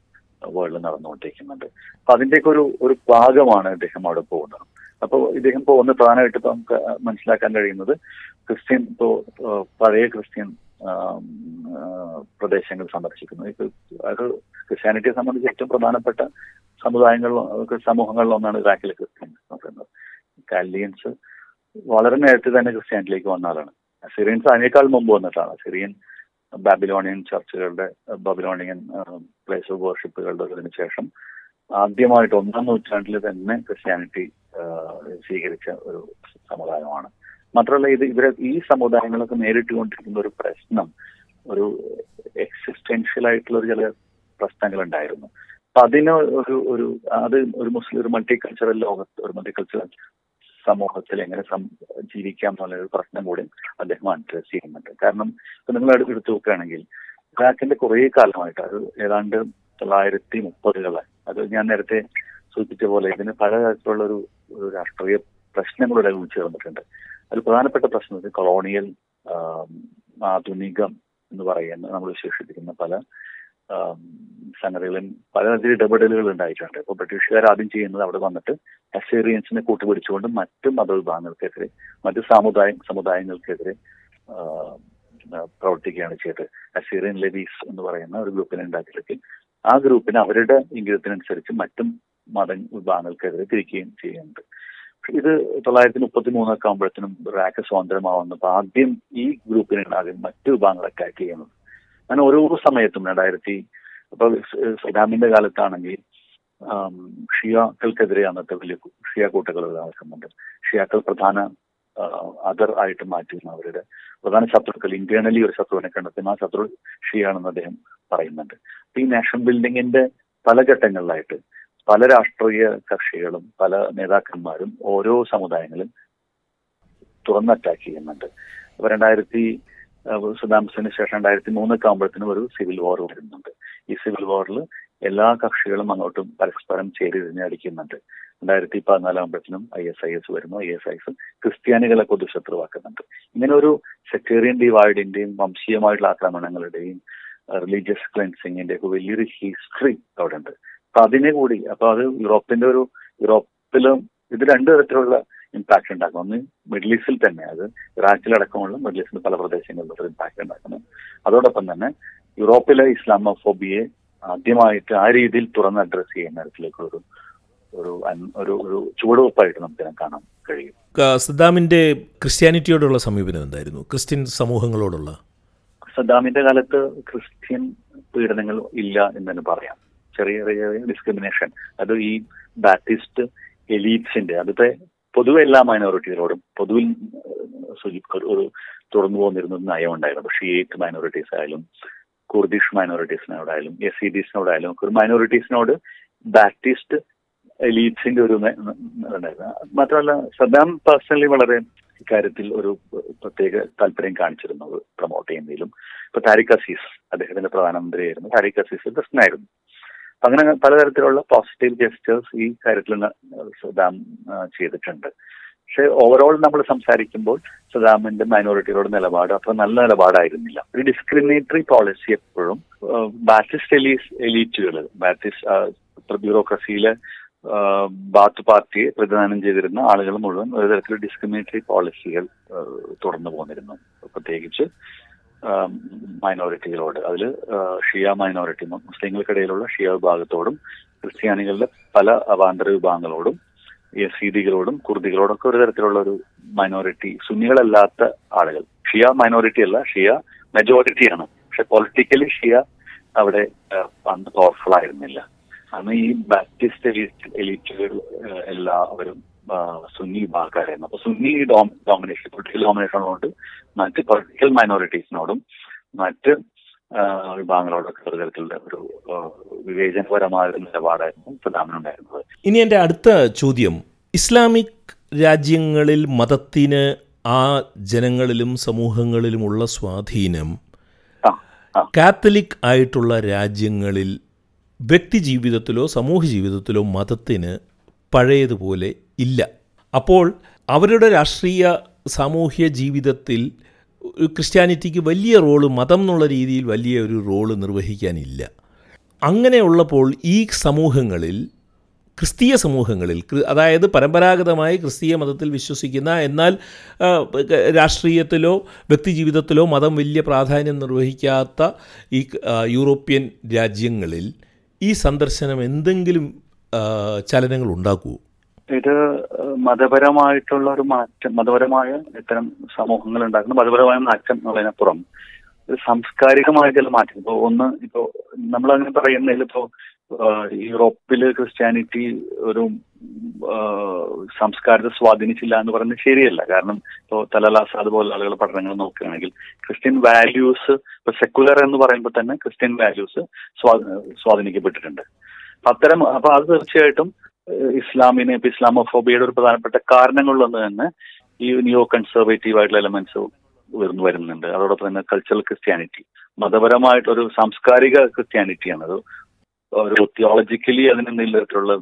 വേൾഡിൽ നടന്നുകൊണ്ടിരിക്കുന്നുണ്ട്. അപ്പൊ അതിന്റെയൊക്കെ ഒരു ഒരു ഭാഗമാണ് ഇദ്ദേഹം അവിടെ പോകുന്നത്. അപ്പോൾ ഇദ്ദേഹം പോകുന്ന പ്രധാനമായിട്ട് ഇപ്പൊ നമുക്ക് മനസ്സിലാക്കാൻ കഴിയുന്നത് ക്രിസ്ത്യൻ ഇപ്പോ ഏഹ് പഴയ ക്രിസ്ത്യൻ പ്രദേശങ്ങൾ സന്ദർശിക്കുന്നു. ഇത് അത് ക്രിസ്ത്യാനിറ്റിയെ സംബന്ധിച്ച് ഏറ്റവും പ്രധാനപ്പെട്ട സമുദായങ്ങളിലോ സമൂഹങ്ങളിൽ സമൂഹങ്ങളിലൊന്നാണ് ഇറാഖിലെ ക്രിസ്ത്യൻ എന്ന് കാലിയൻസ് വളരെ നേരത്തെ തന്നെ ക്രിസ്ത്യാനിറ്റിയിലേക്ക് വന്ന ആളാണ്. സിറിയൻസ് അതിനേക്കാൾ മുമ്പ് വന്നിട്ടാണ്. സിറിയൻ ബാബിലോണിയൻ ചർച്ചുകളുടെ ബാബിലോണിയൻ പ്ലേസ് ഓഫ് വർഷിപ്പുകളുടെ ശേഷം ആദ്യമായിട്ട് ഒന്നാം നൂറ്റാണ്ടിൽ തന്നെ ക്രിസ്ത്യാനിറ്റി സ്വീകരിച്ച ഒരു സമുദായമാണ്. മാത്രമല്ല ഇത് ഇവരെ ഈ സമുദായങ്ങളൊക്കെ നേരിട്ടുകൊണ്ടിരിക്കുന്ന ഒരു പ്രശ്നം ഒരു എക്സിസ്റ്റൻഷ്യൽ ആയിട്ടുള്ള ചില പ്രശ്നങ്ങൾ ഉണ്ടായിരുന്നു അപ്പൊ അതിന് ഒരു ഒരു അത് ഒരു മുസ്ലിം ഒരു മൾട്ടി കൾച്ചറൽ ലോകത്ത് ഒരു മൾട്ടി കൾച്ചറൽ സമൂഹത്തിൽ എങ്ങനെ ജീവിക്കാം എന്നുള്ള ഒരു പ്രശ്നം കൂടി അദ്ദേഹം അഡ്രസ് ചെയ്യുന്നുണ്ട്. കാരണം ഇപ്പൊ നിങ്ങൾ അടുത്ത് എടുത്തു നോക്കുകയാണെങ്കിൽ ഇറാഖിന്റെ കുറെ കാലമായിട്ട് അത് ഏതാണ്ട് തൊള്ളായിരത്തി മുപ്പതുകളെ അത് ഞാൻ നേരത്തെ സൂചിപ്പിച്ച പോലെ ഇതിന് പല തരത്തിലുള്ള ഒരു രാഷ്ട്രീയ പ്രശ്നങ്ങളുടെ ചേർന്നിട്ടുണ്ട് അതിൽ പ്രധാനപ്പെട്ട പ്രശ്നം കൊളോണിയൽ ആധുനികം എന്ന് പറയുന്ന നമ്മൾ വിശേഷിപ്പിക്കുന്ന പല സംഗതികളും പല പലതരത്തിൽ ഇടപെടലുകൾ ഉണ്ടായിട്ടുണ്ട്. ഇപ്പൊ ബ്രിട്ടീഷുകാർ ആദ്യം ചെയ്യുന്നത് അവിടെ വന്നിട്ട് അസേറിയൻസിനെ കൂട്ടുപിടിച്ചുകൊണ്ട് മറ്റു മതവിഭാഗങ്ങൾക്കെതിരെ മറ്റു സമുദായ സമുദായങ്ങൾക്കെതിരെ പ്രവർത്തിക്കുകയാണ് ചെയ്തത്. അസീറിയൻ ലെവീസ് എന്ന് പറയുന്ന ഒരു ഗ്രൂപ്പിനെ ഉണ്ടാക്കിയിട്ട് ആ ഗ്രൂപ്പിന് അവരുടെ ഇംഗിതത്തിനനുസരിച്ച് മറ്റും മത വിഭാഗങ്ങൾക്കെതിരെ തിരിക്കുകയും ചെയ്യുന്നുണ്ട്. ഇത് തൊള്ളായിരത്തി മുപ്പത്തി മൂന്നൊക്കെ ആകുമ്പോഴത്തേനും റാക്ക് സ്വാതന്ത്ര്യമാവുന്നപ്പോൾ ആദ്യം ഈ ആദ്യം മറ്റു വിഭാഗങ്ങളൊക്കെ അറ്റാക്ക് ചെയ്യുന്നത്. അങ്ങനെ ഓരോ സമയത്തും രണ്ടായിരത്തി ഇപ്പൊ സദാമിന്റെ കാലത്താണെങ്കിൽ ഷിയാക്കൾക്കെതിരെ അന്നത്തെ വലിയ ഷിയ കൂട്ടകൾ നടക്കുന്നുണ്ട് ഷിയാക്കൾ പ്രധാന അതർ ആയിട്ട് മാറ്റുന്ന അവരുടെ. പ്രധാന ശത്രുക്കൾ ഇന്റേണലി ഒരു ശത്രുവിനെ കണ്ടെത്തുന്ന ആ ശത്രു ഷിയാണെന്ന് അദ്ദേഹം പറയുന്നുണ്ട്. അപ്പൊ ഈ നാഷണൽ ബിൽഡിങ്ങിന്റെ പല ഘട്ടങ്ങളിലായിട്ട് പല രാഷ്ട്രീയ കക്ഷികളും പല നേതാക്കന്മാരും ഓരോ സമുദായങ്ങളും തുറന്ന് അറ്റാക്ക് ചെയ്യുന്നുണ്ട്. അപ്പൊ രണ്ടായിരത്തി സുദാംസിന് ശേഷം രണ്ടായിരത്തി മൂന്നൊക്കെ ആകുമ്പോഴത്തേനും ഒരു സിവിൽ വാർ വരുന്നുണ്ട്. ഈ സിവിൽ വാറിൽ എല്ലാ കക്ഷികളും അങ്ങോട്ടും പരസ്പരം ചേരിതിരിഞ്ഞ് അടിക്കുന്നുണ്ട്. രണ്ടായിരത്തി പതിനാലാകുമ്പോഴത്തേനും ഐ എസ് ഐ എസ് വരുന്നു. ഐ എസ് ഐ എസ് ക്രിസ്ത്യാനികളെ പൊതുശത്രുവാക്കുന്നുണ്ട് ഇങ്ങനെ ഒരു സെക്ടേറിയൻ ഡിവൈഡിന്റെയും വംശീയമായിട്ടുള്ള ആക്രമണങ്ങളുടെയും റിലീജിയസ് ക്ലെൻസിങ്ങിന്റെ ഒക്കെ വലിയൊരു ഹിസ്റ്ററി അവിടെ ഉണ്ട് അതിനെ കൂടി അപ്പൊ അത് യൂറോപ്പിന്റെ ഒരു യൂറോപ്പിലും ഇത് രണ്ടു തരത്തിലുള്ള ഇമ്പാക്ട് ഉണ്ടാക്കും. ഒന്ന് മിഡിൽ ഈസ്റ്റിൽ തന്നെ അത് ഇറാഖിലടക്കമുള്ള മിഡിൽ ഈസ്റ്റിൽ പല പ്രദേശങ്ങളിലും ഒരു ഇമ്പാക്ട് ഉണ്ടാക്കുന്നു. അതോടൊപ്പം തന്നെ യൂറോപ്പിലെ ഇസ്ലാമോഫോബിയെ ആദ്യമായിട്ട് ആ രീതിയിൽ തുറന്ന് അഡ്രസ് ചെയ്യുന്ന തരത്തിലേക്കുള്ളൊരു ഒരു ഒരു ഒരു ചുവടുവെപ്പായിട്ട് നമുക്ക് ഇതിനെ കാണാൻ കഴിയും. സദ്ദാമിന്റെ ക്രിസ്ത്യാനിറ്റിയോടുള്ള സമീപനം എന്തായിരുന്നു? ക്രിസ്ത്യൻ സമൂഹങ്ങളോടുള്ള? സദ്ദാമിന്റെ കാലത്ത് ക്രിസ്ത്യൻ പീഡനങ്ങൾ ഇല്ല എന്ന് തന്നെ പറയാം. ചെറിയ ചെറിയ ഡിസ്ക്രിമിനേഷൻ അത് ഈ ബാപ്റ്റിസ്റ്റ് എലീറ്റ്സിന്റെ അതിപ്പോ പൊതുവെ എല്ലാ മൈനോറിറ്റികളോടും പൊതുവിൽ ഒരു- തുറന്നു പോന്നിരുന്ന നയമുണ്ടായിരുന്നു. ഷിയേറ്റ് മൈനോറിറ്റീസ് ആയാലും കുർദിഷ് മൈനോറിറ്റീസിനോടായാലും എസ് സി ഒക്കെ ഒരു മൈനോറിറ്റീസിനോട് ബാപ്റ്റിസ്റ്റ് എലീറ്റ്സിന്റെ ഒരു മാത്രമല്ല സദാം പേഴ്സണലി വളരെ ഇക്കാര്യത്തിൽ ഒരു പ്രത്യേക താല്പര്യം കാണിച്ചിരുന്നു പ്രൊമോട്ട് ചെയ്യുന്നതിലും. ഇപ്പൊ താരിഖ് അസീസ് അദ്ദേഹത്തിന്റെ പ്രധാനമന്ത്രിയായിരുന്നു. താരിഖ് അസീസ് പ്രശ്നമായിരുന്നു. അങ്ങനെ പലതരത്തിലുള്ള പോസിറ്റീവ് ജെസ്റ്റേഴ്സ് ഈ കാര്യത്തിൽ സദാം ചെയ്തിട്ടുണ്ട്. പക്ഷെ ഓവറോൾ നമ്മൾ സംസാരിക്കുമ്പോൾ സദാമിന്റെ മൈനോറിറ്റികളുടെ നിലപാട് അത്ര നല്ല നിലപാടായിരുന്നില്ല. ഒരു ഡിസ്ക്രിമിനേറ്ററി പോളിസി എപ്പോഴും ബാറ്റിസ്റ്റ് എലീസ് എലീറ്റുകൾ ബാറ്റിസ്റ്റ് ബ്യൂറോക്രസിയിലെ ബാത്ത് പാർട്ടിയെ പ്രതിദാനം ചെയ്തിരുന്ന ആളുകൾ മുഴുവൻ ഒരു തരത്തിലുള്ള ഡിസ്ക്രിമിനേറ്ററി പോളിസികൾ തുറന്നു പോന്നിരുന്നു. പ്രത്യേകിച്ച് മൈനോറിറ്റികളോട്. അതിൽ ഷിയ മൈനോറിറ്റി മുസ്ലിങ്ങൾക്കിടയിലുള്ള ഷിയ വിഭാഗത്തോടും ക്രിസ്ത്യാനികളുടെ പല അവാന്തര വിഭാഗങ്ങളോടും യസീദികളോടും കുർദികളോടൊക്കെ ഒരു തരത്തിലുള്ള ഒരു മൈനോറിറ്റി സുന്നികളല്ലാത്ത ആളുകൾ. ഷിയ മൈനോറിറ്റി അല്ല ഷിയ മെജോറിറ്റിയാണ് പക്ഷെ പൊളിറ്റിക്കലി ഷിയ അവിടെ അന്ന് പവർഫുൾ ആയിരുന്നില്ല. അന്ന് ഈ ബാപ്റ്റിസ്റ്റ് എലീറ്റ് എലീറ്റുകൾ എല്ലാവരും സുന്നി വിഭാഗക്കാരായിരുന്നു അപ്പൊ സുന്നി ഡോമിനേഷൻ പൊളിറ്റിക്കൽ ഡോമിനേഷൻ ഉള്ളതുകൊണ്ട് മറ്റ് പൊളിറ്റിക്കൽ മൈനോറിറ്റീസിനോടും മറ്റ് വിഭാഗങ്ങളോടൊക്കെ ഒരു തരത്തിലുള്ള ഒരു ആ, വിവേചനപരമായ ഒരു നിലപാടായിരുന്നു സദാമിനുണ്ടായിരുന്നത് ഇനി എന്റെ അടുത്ത ചോദ്യം. ഇസ്ലാമിക് രാജ്യങ്ങളിൽ മതത്തിന് ആ ജനങ്ങളിലും സമൂഹങ്ങളിലുമുള്ള സ്വാധീനം കാത്തലിക് ആയിട്ടുള്ള രാജ്യങ്ങളിൽ വ്യക്തി ജീവിതത്തിലോ സമൂഹ ജീവിതത്തിലോ മതത്തിന് പഴയതുപോലെ ഇല്ല. അപ്പോൾ അവരുടെ രാഷ്ട്രീയ സാമൂഹ്യ ജീവിതത്തിൽ ക്രിസ്ത്യാനിറ്റിക്ക് വലിയ റോൾ മതം എന്നുള്ള രീതിയിൽ വലിയ ഒരു റോൾ നിർവഹിക്കാനില്ല. അങ്ങനെയുള്ളപ്പോൾ ഈ സമൂഹങ്ങളിൽ ക്രിസ്തീയ സമൂഹങ്ങളിൽ അതായത് പരമ്പരാഗതമായി ക്രിസ്തീയ മതത്തിൽ വിശ്വസിക്കുന്ന എന്നാൽ രാഷ്ട്രീയത്തിലോ വ്യക്തിജീവിതത്തിലോ മതം വലിയ പ്രാധാന്യം നിർവഹിക്കാത്ത ഈ യൂറോപ്യൻ രാജ്യങ്ങളിൽ ഈ സന്ദർശനം എന്തെങ്കിലും ചലനങ്ങൾ ഉണ്ടാക്കുമോ ഇത് മതപരമായിട്ടുള്ള ഒരു മാറ്റം മതപരമായ ഇത്തരം സമൂഹങ്ങൾ ഉണ്ടാക്കുന്ന മതപരമായ മാറ്റം എന്നുള്ളതിനപ്പുറം സാംസ്കാരികമായ ചില മാറ്റം. ഇപ്പൊ ഒന്ന് ഇപ്പോ നമ്മൾ അങ്ങനെ പറയുന്നതിൽ ഇപ്പോ യൂറോപ്പിൽ ക്രിസ്ത്യാനിറ്റി ഒരു സംസ്കാരത്തെ സ്വാധീനിച്ചില്ല എന്ന് പറയുന്നത് ശരിയല്ല. കാരണം ഇപ്പോ തലലാസ അതുപോലെ ആളുകൾ പഠനങ്ങൾ നോക്കുകയാണെങ്കിൽ ക്രിസ്ത്യൻ വാല്യൂസ് ഇപ്പൊ സെക്കുലർ എന്ന് പറയുമ്പോൾ തന്നെ ക്രിസ്ത്യൻ വാല്യൂസ് സ്വാധീനിക്കപ്പെട്ടിട്ടുണ്ട്. അത്തരം അപ്പൊ അത് തീർച്ചയായിട്ടും ഇസ്ലാമിനെ ഇപ്പൊ ഇസ്ലാമോഫോബിയയുടെ ഒരു പ്രധാനപ്പെട്ട കാരണങ്ങളിലൊന്ന് തന്നെ ഈ ന്യൂ കൺസർവേറ്റീവ് ആയിട്ടുള്ള എലമെന്റ്സ് ഉയർന്നു വരുന്നുണ്ട്. അതോടൊപ്പം തന്നെ കൾച്ചറൽ ക്രിസ്ത്യാനിറ്റി മതപരമായിട്ടൊരു സാംസ്കാരിക ക്രിസ്ത്യാനിറ്റിയാണ് അത് ഒരു തിയോളജിക്കലി അതിന് നിലത്തിലുള്ള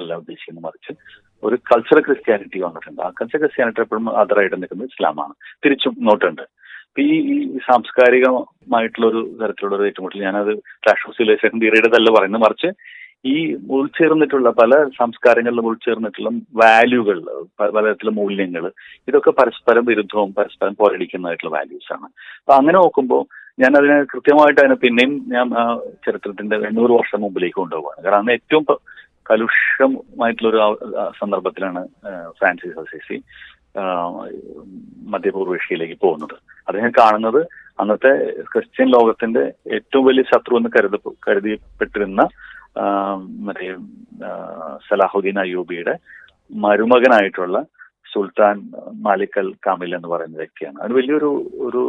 അല്ല ഉദ്ദേശിക്കുന്നത് മറിച്ച് ഒരു കൾച്ചറൽ ക്രിസ്ത്യാനിറ്റി വന്നിട്ടുണ്ട്. ആ കൾച്ചറൽ ക്രിസ്ത്യാനിറ്റി എപ്പോഴും അതറായിട്ട് നിൽക്കുന്നത് ഇസ്ലാമാണ്. തിരിച്ചും ഇങ്ങോട്ടുണ്ട്. ഈ ഈ സാംസ്കാരികമായിട്ടുള്ള ഒരു തരത്തിലുള്ള ഒരു ഏറ്റുമുട്ടൽ ഞാനത് ഓഫ് സിവിലൈസേഷൻ തിയറിയുടേതല്ല പറയുന്നത്. മറിച്ച് ഈ ഉൾച്ചേർന്നിട്ടുള്ള പല സംസ്കാരങ്ങളിലും ഉൾച്ചേർന്നിട്ടുള്ള വാല്യൂകൾ പലതരത്തിലുള്ള മൂല്യങ്ങൾ ഇതൊക്കെ പരസ്പരം വിരുദ്ധവും പരസ്പരം പോരടിക്കുന്നതായിട്ടുള്ള വാല്യൂസ് ആണ്. അപ്പൊ അങ്ങനെ നോക്കുമ്പോൾ ഞാൻ അതിനെ കൃത്യമായിട്ട് അതിനെ പിന്നെയും ഞാൻ ചരിത്രത്തിന്റെ എണ്ണൂറ് വർഷം മുമ്പിലേക്ക് കൊണ്ടുപോകാണ് കാരണം അന്ന് ഏറ്റവും കലുഷമായിട്ടുള്ള ഒരു സന്ദർഭത്തിലാണ് ഫ്രാൻസിസ് അസീസി ഏഷ്യയിലേക്ക് പോകുന്നത്. അദ്ദേഹം കാണുന്നത് അന്നത്തെ ക്രിസ്ത്യൻ ലോകത്തിന്റെ ഏറ്റവും വലിയ ശത്രു എന്ന് കരുത കരുതിപ്പെട്ടിരുന്ന മറ്റേ സലാഹുദ്ദീൻ അയ്യൂബിയുടെ മരുമകനായിട്ടുള്ള സുൽത്താൻ മാലിക്കൽ കാമിൽ എന്ന് പറയുന്ന വ്യക്തിയാണ്. അത് വലിയൊരു ഒരു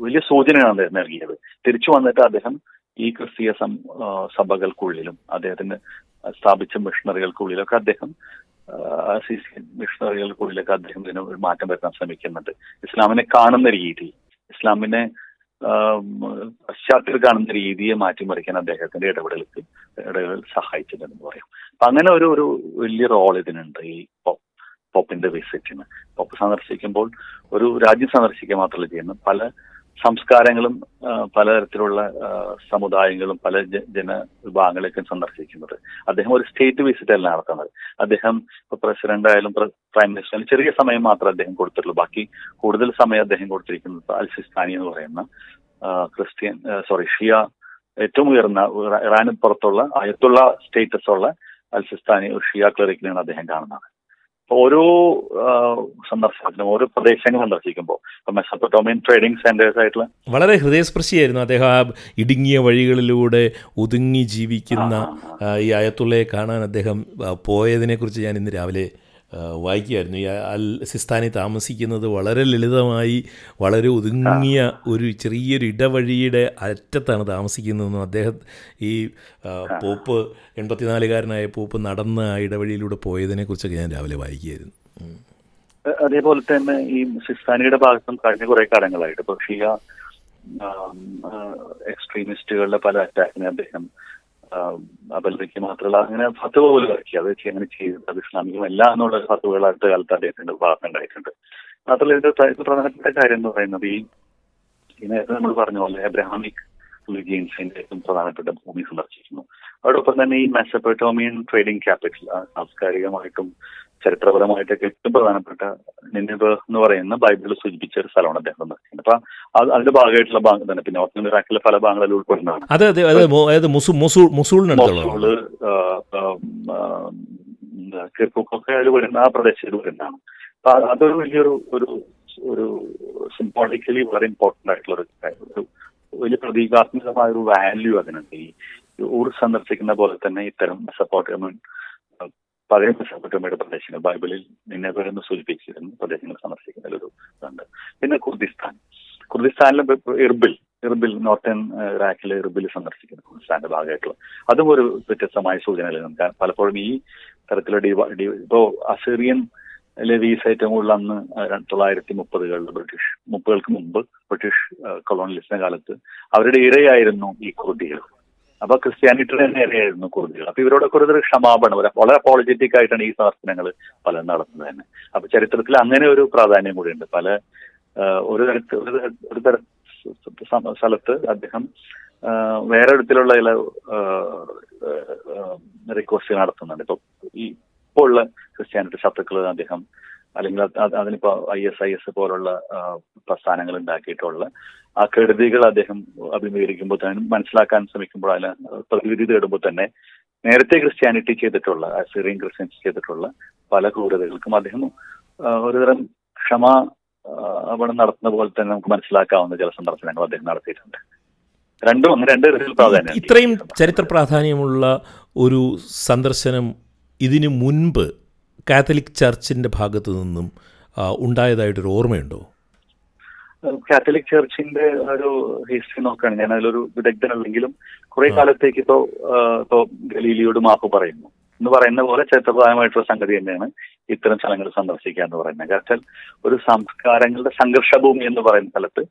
വലിയ സൂചനയാണ് അദ്ദേഹം നൽകിയത്. തിരിച്ചു വന്നിട്ട് അദ്ദേഹം ഈ ക്രിസ്തീയ സഭകൾക്കുള്ളിലും അദ്ദേഹത്തിന് സ്ഥാപിച്ച മിഷണറികൾക്കുള്ളിലൊക്കെ അദ്ദേഹം മിഷണറികൾക്കുള്ളിലൊക്കെ അദ്ദേഹം ഇതിന് ഒരു മാറ്റം വരുത്താൻ ശ്രമിക്കുന്നുണ്ട്. ഇസ്ലാമിനെ കാണുന്ന രീതി ഇസ്ലാമിനെ പശ്ചാത്തലത്തിൽ കാണുന്ന രീതിയെ മാറ്റിമറിക്കാൻ അദ്ദേഹത്തിന്റെ ഇടപെടലുകൾ ഇടപെടൽ സഹായിച്ചിട്ടുണ്ടെന്ന് പറയാം. അപ്പൊ അങ്ങനെ ഒരു ഒരു വലിയ റോൾ ഇതിനുണ്ട് ഈ പോപ്പ് പോപ്പിന്റെ വിസിറ്റിന് പോപ്പ് സന്ദർശിക്കുമ്പോൾ ഒരു രാജ്യം സന്ദർശിക്കുക മാത്രമല്ല ചെയ്യുന്നത്. പല സംസ്കാരങ്ങളും പലതരത്തിലുള്ള സമുദായങ്ങളും പല ജന ജനവിഭാഗങ്ങളെയൊക്കെ സന്ദർശിക്കുന്നത്. അദ്ദേഹം ഒരു സ്റ്റേറ്റ് വിസിറ്റ് അല്ല നടത്തുന്നത്. അദ്ദേഹം പ്രസിഡന്റ് ആയാലും പ്രൈം മിനിസ്റ്റർ ചെറിയ സമയം മാത്രമേ അദ്ദേഹം കൊടുത്തിട്ടുള്ളൂ. ബാക്കി കൂടുതൽ സമയം അദ്ദേഹം കൊടുത്തിരിക്കുന്നത് അൽ എന്ന് പറയുന്ന ക്രിസ്ത്യൻ സോറി ഷിയ ഏറ്റവും ഉയർന്ന ഇറ- ഇറാന് പുറത്തുള്ള അയത്തുള്ള സ്റ്റേറ്റസ് ഉള്ള അൽ ഷിയ ക്ലറിക്കിനെയാണ് അദ്ദേഹം കാണുന്നത്. ഓരോ സന്ദർശനത്തിനും ഓരോ പ്രദേശങ്ങൾ സന്ദർശിക്കുമ്പോൾ ഇപ്പൊ മെസ്സപ്പൊട്ടോമിയൻ ട്രേഡിംഗ് സെന്റേഴ്സ് ആയിട്ടുള്ള വളരെ ഹൃദയസ്പർശിയായിരുന്നു അദ്ദേഹം ആ ഇടുങ്ങിയ വഴികളിലൂടെ ഒതുങ്ങി ജീവിക്കുന്ന ഈ അയത്തുള്ളയെ കാണാൻ അദ്ദേഹം പോയതിനെ പോയതിനെക്കുറിച്ച് ഞാൻ ഇന്ന് രാവിലെ വായിക്കുമായിരുന്നു ഈ അൽ സിസ്ഥാനി താമസിക്കുന്നത് വളരെ ലളിതമായി വളരെ ഒതുങ്ങിയ ഒരു ചെറിയൊരു ഇടവഴിയുടെ അറ്റത്താണ് താമസിക്കുന്നതെന്നും അദ്ദേഹം ഈ പോപ്പ് എൺപത്തിനാലുകാരനായ പോപ്പ് നടന്ന ആ ഇടവഴിയിലൂടെ പോയതിനെക്കുറിച്ചൊക്കെ ഞാൻ രാവിലെ വായിക്കുമായിരുന്നു അതേപോലെ തന്നെ ഈ സിസ്ഥാനിയുടെ ഭാഗത്തും കഴിഞ്ഞ കുറെ കാലങ്ങളായിട്ട് ഇപ്പൊ ഷിയ എക്സ്ട്രീമിസ്റ്റുകളുടെ പല അറ്റാക്കിനെ അദ്ദേഹം ആം, അപലപിക്കുക മാത്രമല്ല അങ്ങനെ ഫത്തുവ പോലും ഇറക്കി. അത് അങ്ങനെ ചെയ്തത് അത് ഇസ്ലാമികമല്ല എന്നുള്ള ഫത്തുവകൾ അടുത്ത കാലത്ത് അദ്ദേഹത്തിന്റെ ഭാഗത്ത് ഉണ്ടായിട്ടുണ്ട്. മാത്രമല്ല ഇതിന്റെ പ്രധാനപ്പെട്ട കാര്യം എന്ന് പറയുന്നത് ഈ നേരത്തെ നമ്മൾ പറഞ്ഞ പോലെ എബ്രഹാമിക് റിലീജിയൻസിന്റെ ഏറ്റവും പ്രധാനപ്പെട്ട ഭൂമി സന്ദർശിക്കുന്നു. അതോടൊപ്പം തന്നെ ഈ മെസ്സപ്പെട്ടോമിയൻ ട്രേഡിംഗ് ക്യാപിറ്റൽ സാംസ്കാരികമായിട്ടും ചരിത്രപരമായിട്ടൊക്കെ ഏറ്റവും പ്രധാനപ്പെട്ട നിന്നിബ് എന്ന് പറയുന്ന ബൈബിളിൽ സൂചിപ്പിച്ച ഒരു സ്ഥലമാണ് അദ്ദേഹം സന്ദർശിക്കുന്നത്. അപ്പൊ അത് അതിന്റെ ഭാഗമായിട്ടുള്ള ഭാഗം തന്നെ. പിന്നെ ഓർത്തിന്റെ ഇറാഖിലെ പല ഭാഗങ്ങളിൽ ഉൾപ്പെടുന്നതാണ്. അത് അത് അത് മൊസൂൾ കിർക്കുക്കൊക്കെ അതിൽ വരുന്ന ആ പ്രദേശത്തിൽ വരുന്നതാണ്. അപ്പൊ അതൊരു വലിയൊരു ഒരു ഒരു സിംബോളിക്കലി വളരെ ഇമ്പോർട്ടന്റ് ആയിട്ടുള്ള ഒരു പ്രതീകാത്മകമായ ഒരു വാല്യൂ അതിനുണ്ട് ഈ ഊർ സന്ദർശിക്കുന്ന പോലെ തന്നെ ഇത്തരം സപ്പോർട്ട് പഴയ മെസ്സപ്പോട്ടമയുടെ പ്രദേശങ്ങൾ ബൈബിളിൽ നിന്നെ പേരെന്ന് സൂചിപ്പിച്ചിരുന്ന പ്രദേശങ്ങൾ സന്ദർശിക്കുന്നതിൽ ഒരു ഇതുണ്ട്. പിന്നെ കുർദിസ്ഥാൻ. കുർദിസ്ഥാനിലെ ഇർബിൽ ഇർബിൽ നോർത്തേൺ റാക്കിലെ ഇർബിൽ സന്ദർശിക്കുന്ന കുർദിസ്ഥാന്റെ ഭാഗമായിട്ടുള്ള. അതും ഒരു വ്യത്യസ്തമായ സൂചനകൾ നമുക്ക്. പലപ്പോഴും ഈ തരത്തിലുള്ള ഡി- ഇപ്പോ അസീറിയൻ ലെവീസ് ഏറ്റവും കൂടുതൽ അന്ന് തൊള്ളായിരത്തി മുപ്പതുകളിൽ ബ്രിട്ടീഷ് മുപ്പതുകൾക്ക് മുമ്പ് ബ്രിട്ടീഷ് കൊളോണിയലിസ്റ്റിന്റെ കാലത്ത് അവരുടെ ഇരയായിരുന്നു ഈ കുർദികൾ. അപ്പൊ ക്രിസ്ത്യാനിറ്റിയുടെ തന്നെ ഇരയായിരുന്നു കുർദികൾ. അപ്പൊ ഇവരോടൊക്കെ ഒരു ക്ഷമാപണം വളരെ അപ്പോളജറ്റിക് ആയിട്ടാണ് ഈ സമർപ്പനങ്ങൾ പല നടത്തുന്നത് തന്നെ. അപ്പൊ ചരിത്രത്തിൽ അങ്ങനെ ഒരു പ്രാധാന്യം കൂടിയുണ്ട് പല ഒരു തരത്തിൽ ഒരു തര- സ്ഥലത്ത് അദ്ദേഹം വേറെ ഇടത്തിലുള്ള ചില റിക്വസ്റ്റ് നടത്തുന്നുണ്ട്. ഇപ്പൊ ഈ ഇപ്പോൾ ഉള്ള ക്രിസ്ത്യാനിറ്റി ശത്രുക്കൾ അദ്ദേഹം അല്ലെങ്കിൽ അത് അത് അതിനിപ്പോ ഐ എസ് ഐ എസ് പോലുള്ള പ്രസ്ഥാനങ്ങൾ ഉണ്ടാക്കിയിട്ടുള്ള ആ കെടുതികൾ അദ്ദേഹം അഭിമുഖീകരിക്കുമ്പോൾ തന്നെ മനസ്സിലാക്കാൻ ശ്രമിക്കുമ്പോൾ അതിന് പ്രതിവിധി തേടുമ്പോൾ തന്നെ നേരത്തെ ക്രിസ്ത്യാനിറ്റി ചെയ്തിട്ടുള്ള സിറിയൻ ക്രിസ്ത്യൻസ് ചെയ്തിട്ടുള്ള പല ക്രൂരതകൾക്കും അദ്ദേഹം ഒരുതരം ക്ഷമ അവിടെ നടത്തുന്ന പോലെ തന്നെ നമുക്ക് മനസ്സിലാക്കാവുന്ന ചില സന്ദർശനങ്ങൾ അദ്ദേഹം നടത്തിയിട്ടുണ്ട്. രണ്ടും അങ്ങനെ രണ്ട് പ്രാധാന്യം ഇത്രയും ചരിത്ര പ്രാധാന്യമുള്ള ഒരു സന്ദർശനം ഇതിനു മുൻപ് കാത്തലിക് ചർച്ചിന്റെ ഭാഗത്തു നിന്നും ഉണ്ടായതായിട്ടൊരു ഓർമ്മയുണ്ടോ? കാത്തലിക് ചർച്ചിന്റെ ഒരു ഹിസ്റ്ററി നോക്കുകയാണ് ഞാൻ അതിലൊരു വിദഗ്ധനല്ലെങ്കിലും കുറെ കാലത്തേക്ക് ഇപ്പോ ഇപ്പോ ഗലീലിയോട് മാപ്പ് പറയുന്നു. എന്ന് പറയുന്ന പോലെ ചരിത്രപ്രധാനമായിട്ടുള്ള സംഗതി തന്നെയാണ് ഇത്തരം സ്ഥലങ്ങൾ സന്ദർശിക്കുക എന്ന് പറയുന്നത്. കാരണം ഒരു സംസ്കാരങ്ങളുടെ സംഘർഷഭൂമി എന്ന് പറയുന്ന സ്ഥലത്ത്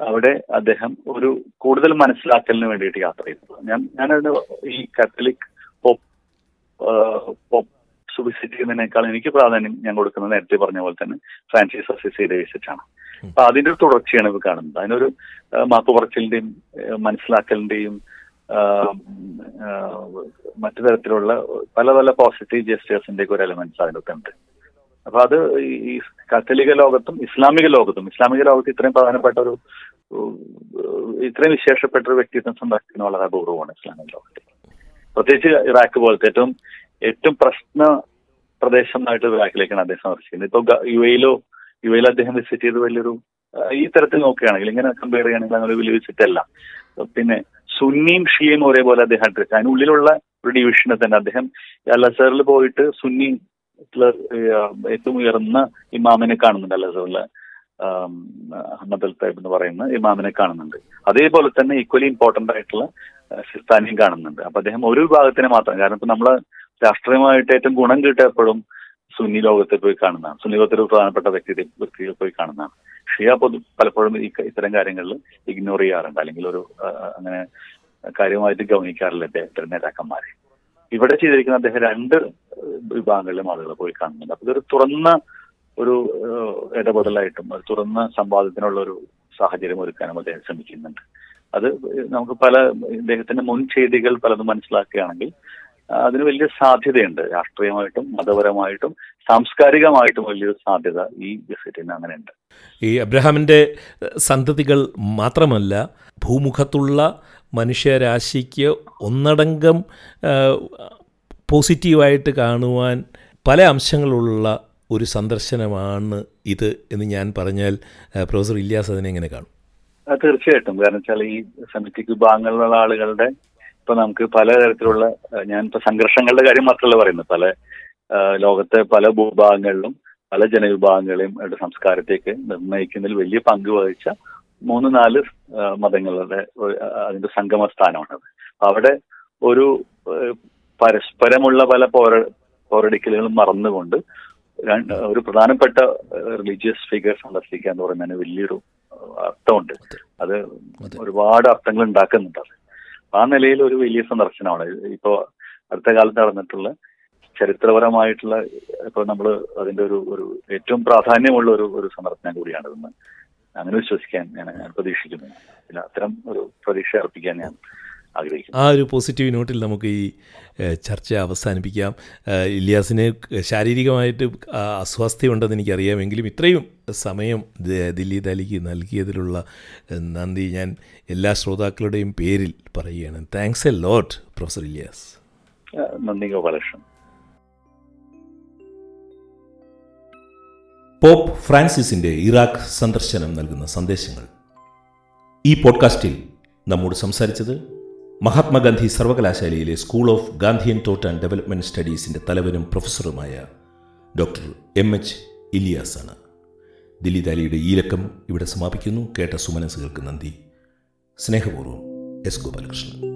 അവിടെ അദ്ദേഹം ഒരു കൂടുതൽ മനസ്സിലാക്കലിന് വേണ്ടിയിട്ട് യാത്ര ചെയ്തു ഞാൻ ഞാനതിന് ഈ കാത്തലിക് പോപ്പ് വിസിറ്റ് എനിക്ക് പ്രാധാന്യം ഞാൻ കൊടുക്കുന്നത് നേരത്തെ പറഞ്ഞ പോലെ തന്നെ ഫ്രാൻസിസ് അസിസിയുടെ വിസിറ്റാണ് അപ്പൊ അതിന്റെ ഒരു തുടർച്ചയാണ് ഇപ്പൊ കാണുന്നത്. അതിനൊരു മാപ്പുപറച്ചിലിന്റെയും മാപ്പ് പറച്ചിലിന്റെയും ആ, മനസ്സിലാക്കലിന്റെയും മറ്റു തരത്തിലുള്ള പല പല പോസിറ്റീവ് ജെസ്റ്റേഴ്സിന്റെ ഒരു എലമെന്റ്സ് അതിനകത്തുണ്ട് അപ്പൊ അത് ഈ കാത്തലിക ലോകത്തും ഇസ്ലാമിക ലോകത്തും ഇസ്ലാമിക ലോകത്ത് ഇത്രയും പ്രധാനപ്പെട്ട ഒരു ഇത്രയും വിശേഷപ്പെട്ട ഒരു വ്യക്തിത്വം സംരക്ഷിക്കുന്ന വളരെ അപൂർവമാണ് ഇസ്ലാമിക ലോകത്തിൽ പ്രത്യേകിച്ച് ഇറാഖ് പോലത്തെ ഏറ്റവും ഏറ്റവും പ്രശ്ന പ്രദേശമായിട്ട് ഇറാഖിലേക്കാണ് അദ്ദേഹം സന്ദർശിക്കുന്നത് ഇപ്പൊ യു എയിലോ യു എയിൽ അദ്ദേഹം വിസിറ്റ് ചെയ്ത് വലിയൊരു ഈ തരത്തിൽ നോക്കുകയാണെങ്കിൽ ഇങ്ങനെ കമ്പയർ ചെയ്യുകയാണെങ്കിൽ അങ്ങനെ വലിയ വിസിറ്റ് അല്ല. പിന്നെ സുന്നിയും ഷിയയും ഒരേപോലെ അദ്ദേഹം അഡ്രസ് അതിനുള്ളിലുള്ള ഒരു ഡിവിഷനെ തന്നെ അദ്ദേഹം അൽ അസറിൽ പോയിട്ട് സുന്നി ഏറ്റവും ഉയർന്ന ഇമാമിനെ കാണുന്നുണ്ട്. അൽ അഹമ്മദ് അൽ തൈബ് എന്ന് പറയുന്ന ഇമാമിനെ കാണുന്നുണ്ട്. അതേപോലെ തന്നെ ഈക്വലി ഇമ്പോർട്ടന്റ് ആയിട്ടുള്ള ആ, കാണുന്നുണ്ട്. അപ്പൊ അദ്ദേഹം ഒരു വിഭാഗത്തിനെ മാത്രം കാരണം ഇപ്പൊ നമ്മൾ രാഷ്ട്രീയമായിട്ട് ഏറ്റവും ഗുണം കിട്ടുക എപ്പോഴും സുന്നി ലോകത്തെ പോയി കാണുന്നതാണ്. സുന്നി ലോകത്തിൽ പ്രധാനപ്പെട്ട വ്യക്തി വ്യക്തികൾ പോയി കാണുന്നതാണ്. ഷിയ പൊതു പലപ്പോഴും ഈ ഇത്തരം കാര്യങ്ങളിൽ ഇഗ്നോർ ചെയ്യാറുണ്ട്. അല്ലെങ്കിൽ ഒരു അങ്ങനെ കാര്യമായിട്ട് ഗൗനിക്കാറില്ല ഇത്തരം നേതാക്കന്മാരെ. ഇവിടെ ചെയ്തിരിക്കുന്ന അദ്ദേഹം രണ്ട് വിഭാഗങ്ങളിലും ആളുകൾ പോയി കാണുന്നുണ്ട്. അപ്പൊ ഇതൊരു തുറന്ന ഒരു ഇടപെടലായിട്ടും ഒരു തുറന്ന സംവാദത്തിനുള്ള ഒരു സാഹചര്യം ഒരുക്കാനും അദ്ദേഹം ശ്രമിക്കുന്നുണ്ട്. അത് നമുക്ക് പല ഇദ്ദേഹത്തിന്റെ മുൻ ചെയ്തികൾ പലതും മനസ്സിലാക്കുകയാണെങ്കിൽ അതിന് വലിയ സാധ്യതയുണ്ട്. രാഷ്ട്രീയമായിട്ടും മതപരമായിട്ടും സാംസ്കാരികമായിട്ടും വലിയൊരു സാധ്യത ഈ ഗസറ്റിന് അങ്ങനെയുണ്ട്. ഈ അബ്രഹാമിന്റെ സന്തതികൾ മാത്രമല്ല ഭൂമുഖത്തുള്ള മനുഷ്യരാശിക്ക് ഒന്നടങ്കം പോസിറ്റീവായിട്ട് കാണുവാൻ പല അംശങ്ങളുള്ള ഒരു സന്ദർശനമാണ് ഇത് എന്ന് ഞാൻ പറഞ്ഞാൽ പ്രൊഫസർ ഇല്യാസ് അതിനെ എങ്ങനെ കാണും? തീർച്ചയായിട്ടും. കാരണം വെച്ചാൽ ഈ സെമിറ്റിക് വിഭാഗങ്ങളിലുള്ള ആളുകളുടെ ഇപ്പൊ നമുക്ക് പല തരത്തിലുള്ള ആ, ഞാൻ ഇപ്പൊ സംഘർഷങ്ങളുടെ കാര്യം മാത്രമല്ല പറയുന്നത്. പല ലോകത്തെ പല ഭൂഭാഗങ്ങളിലും പല ജനവിഭാഗങ്ങളെയും അവരുടെ സംസ്കാരത്തേക്ക് നിർണയിക്കുന്നതിൽ വലിയ പങ്ക് വഹിച്ച മൂന്ന് നാല് മതങ്ങളുടെ അതിന്റെ സംഗമ സ്ഥാനമാണത് അവിടെ ഒരു പരസ്പരമുള്ള പല പോര പോരടിക്കലുകളും മറന്നുകൊണ്ട് ഒരു പ്രധാനപ്പെട്ട റിലീജിയസ് ഫിഗർ സന്ദർശിക്കുക എന്ന് പറയുന്നതിന് വലിയൊരു അർത്ഥമുണ്ട്. അത്. ഒരുപാട് അർത്ഥങ്ങൾ ഉണ്ടാക്കുന്നുണ്ട് അത്. ആ നിലയിൽ ഒരു വലിയ സന്ദർശനമാണ്. ഇപ്പോ അടുത്ത കാലത്ത് നടന്നിട്ടുള്ള ചരിത്രപരമായിട്ടുള്ള ഇപ്പൊ നമ്മൾ അതിന്റെ ഒരു ഒരു ഏറ്റവും പ്രാധാന്യമുള്ള ഒരു ഒരു സന്ദർശനം കൂടിയാണിതെന്ന് അങ്ങനെ വിശ്വസിക്കാൻ ഞാൻ ഞാൻ പ്രതീക്ഷിക്കുന്നു. പിന്നെ അത്തരം ഒരു പ്രതീക്ഷ അർപ്പിക്കാൻ ഞാൻ ആഗ്രഹിക്കുന്നു. ആ ഒരു പോസിറ്റീവ് നോട്ടിൽ നമുക്ക് ഈ ചർച്ച അവസാനിപ്പിക്കാം. ഇലിയാസിന് ശാരീരികമായിട്ട് അസ്വാസ്ഥ്യമുണ്ടെന്ന് എനിക്കറിയാമെങ്കിലും ഇത്രയും സമയം ദില്ലി ദാലിക്ക് നൽകിയതിലുള്ള നന്ദി. ഞാൻ എല്ലാ ശ്രോതാക്കളുടെയും പേരിൽ പറയുകയാണ്. Thanks a lot professor Ilias. നന്ദി ഗോപാലകൃഷ്ണൻ. പോപ്പ് ഫ്രാൻസിസിന്റെ ഇറാഖ് സന്ദർശനം നൽകുന്ന സന്ദേശങ്ങൾ. ഈ പോഡ്കാസ്റ്റിൽ നമ്മോട് സംസാരിച്ചത് മഹാത്മാഗാന്ധി സർവകലാശാലയിലെ school of Gandhian thought and development സ്റ്റഡീസിന്റെ തലവനും പ്രൊഫസറുമായ ഡോക്ടർ എം എച്ച് ഇലിയാസ് ആണ് ദില്ലി ദാലിയുടെ ഈ ലക്കം ഇവിടെ സമാപിക്കുന്നു. കേട്ട സുമനസുകൾക്ക് നന്ദി. സ്നേഹപൂർവം എസ് ഗോപാലകൃഷ്ണൻ.